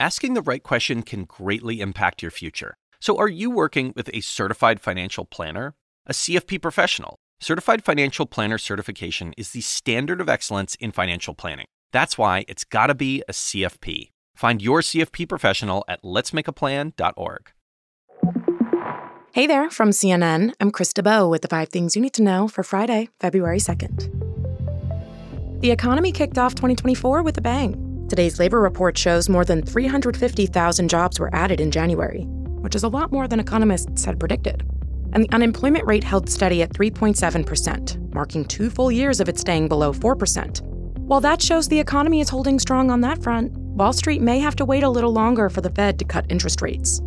Asking the right question can greatly impact your future. So, are you working with a certified financial planner? A CFP professional? Certified Financial Planner certification is the standard of excellence in financial planning. That's why it's got to be a CFP. Find your CFP professional at letsmakeaplan.org. Hey there, from CNN, I'm Krista Bo with the five things you need to know for Friday, February 2nd. The economy kicked off 2024 with a bang. Today's labor report shows more than 350,000 jobs were added in January, which is a lot more than economists had predicted and the unemployment rate held steady at 3.7%, marking two full years of it staying below 4%. While that shows the economy is holding strong on that front, Wall Street may have to wait a little longer for the Fed to cut interest rates.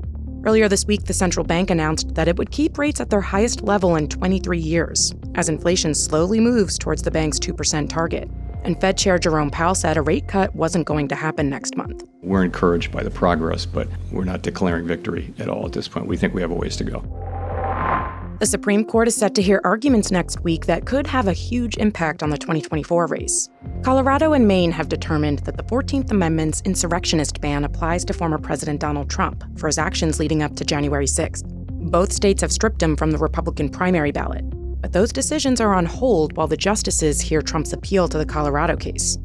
Earlier this week, the central bank announced that it would keep rates at their highest level in 23 years, as inflation slowly moves towards the bank's 2% target. And Fed Chair Jerome Powell said a rate cut wasn't going to happen next month. We're encouraged by the progress, but we're not declaring victory at all at this point. We think we have a ways to go. The Supreme Court is set to hear arguments next week that could have a huge impact on the 2024 race. Colorado and Maine have determined that the 14th Amendment's insurrectionist ban applies to former President Donald Trump for his actions leading up to January 6th. Both states have stripped him from the Republican primary ballot. But those decisions are on hold while the justices hear Trump's appeal to the Colorado case.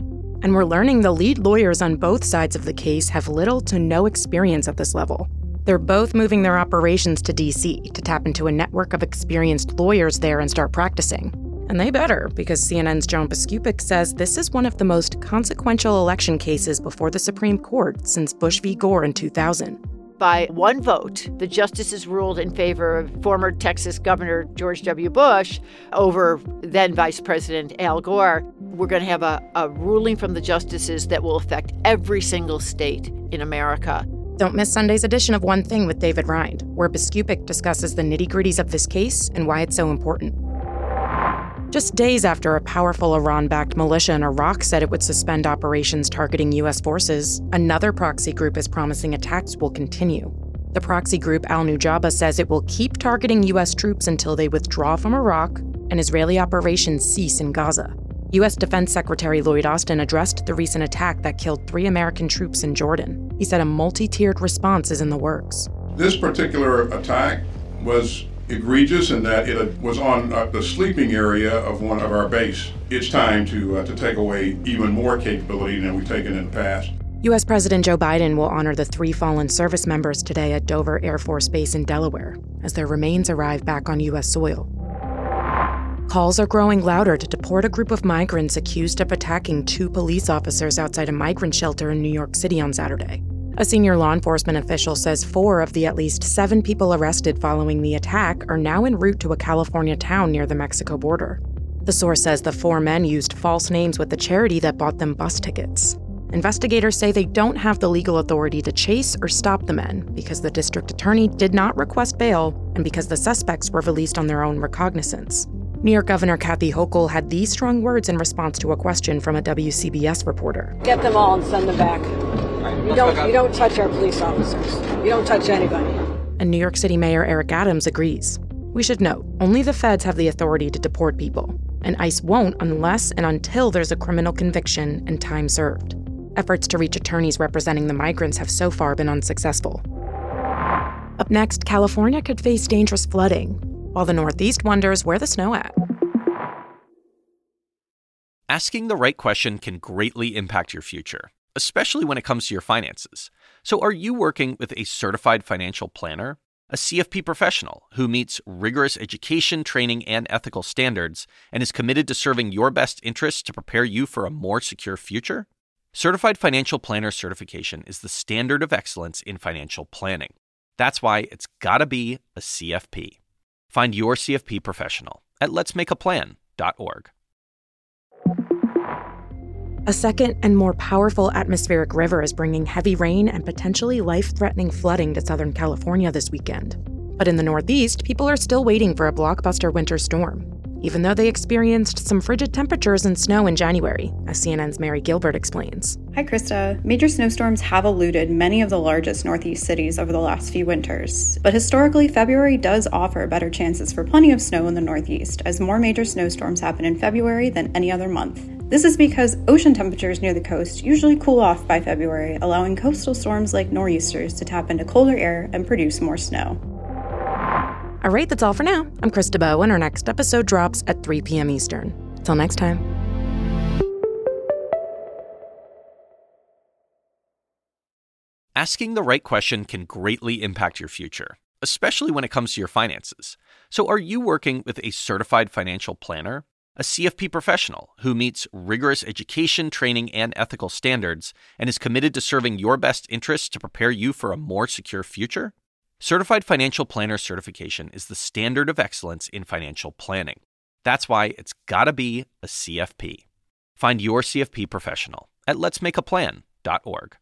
And we're learning the lead lawyers on both sides of the case have little to no experience at this level. They're both moving their operations to DC to tap into a network of experienced lawyers there and start practicing. And they better, because CNN's Joan Biskupic says this is one of the most consequential election cases before the Supreme Court since Bush v. Gore in 2000. By one vote, the justices ruled in favor of former Texas Governor George W. Bush over then Vice President Al Gore. We're going to have a, a ruling from the justices that will affect every single state in America. Don't miss Sunday's edition of One Thing with David Rind, where Biskupic discusses the nitty gritties of this case and why it's so important. Just days after a powerful Iran backed militia in Iraq said it would suspend operations targeting U.S. forces, another proxy group is promising attacks will continue. The proxy group Al Nujaba says it will keep targeting U.S. troops until they withdraw from Iraq and Israeli operations cease in Gaza. U.S. Defense Secretary Lloyd Austin addressed the recent attack that killed three American troops in Jordan. He said a multi tiered response is in the works. This particular attack was egregious in that it was on uh, the sleeping area of one of our base. It's time to, uh, to take away even more capability than we've taken in the past. U.S. President Joe Biden will honor the three fallen service members today at Dover Air Force Base in Delaware as their remains arrive back on U.S. soil. Calls are growing louder to deport a group of migrants accused of attacking two police officers outside a migrant shelter in New York City on Saturday. A senior law enforcement official says four of the at least seven people arrested following the attack are now en route to a California town near the Mexico border. The source says the four men used false names with the charity that bought them bus tickets. Investigators say they don't have the legal authority to chase or stop the men because the district attorney did not request bail and because the suspects were released on their own recognizance. New York Governor Kathy Hochul had these strong words in response to a question from a WCBS reporter. Get them all and send them back. You don't, you don't touch our police officers. You don't touch anybody. And New York City Mayor Eric Adams agrees. We should note, only the feds have the authority to deport people, and ICE won't unless and until there's a criminal conviction and time served. Efforts to reach attorneys representing the migrants have so far been unsuccessful. Up next, California could face dangerous flooding while the Northeast wonders where the snow at. Asking the right question can greatly impact your future, especially when it comes to your finances. So, are you working with a certified financial planner? A CFP professional who meets rigorous education, training, and ethical standards and is committed to serving your best interests to prepare you for a more secure future? Certified Financial Planner certification is the standard of excellence in financial planning. That's why it's got to be a CFP. Find your CFP professional at letsmakeaplan.org. A second and more powerful atmospheric river is bringing heavy rain and potentially life threatening flooding to Southern California this weekend. But in the Northeast, people are still waiting for a blockbuster winter storm even though they experienced some frigid temperatures and snow in January, as CNN's Mary Gilbert explains. Hi, Krista. Major snowstorms have eluded many of the largest Northeast cities over the last few winters, but historically, February does offer better chances for plenty of snow in the Northeast, as more major snowstorms happen in February than any other month. This is because ocean temperatures near the coast usually cool off by February, allowing coastal storms like nor'easters to tap into colder air and produce more snow. All right, that's all for now. I'm Krista Bo, and our next episode drops at 3 p.m. Eastern. Till next time. Asking the right question can greatly impact your future, especially when it comes to your finances. So, are you working with a certified financial planner? A CFP professional who meets rigorous education, training, and ethical standards and is committed to serving your best interests to prepare you for a more secure future? Certified Financial Planner certification is the standard of excellence in financial planning. That's why it's gotta be a CFP. Find your CFP professional at letsmakeaplan.org.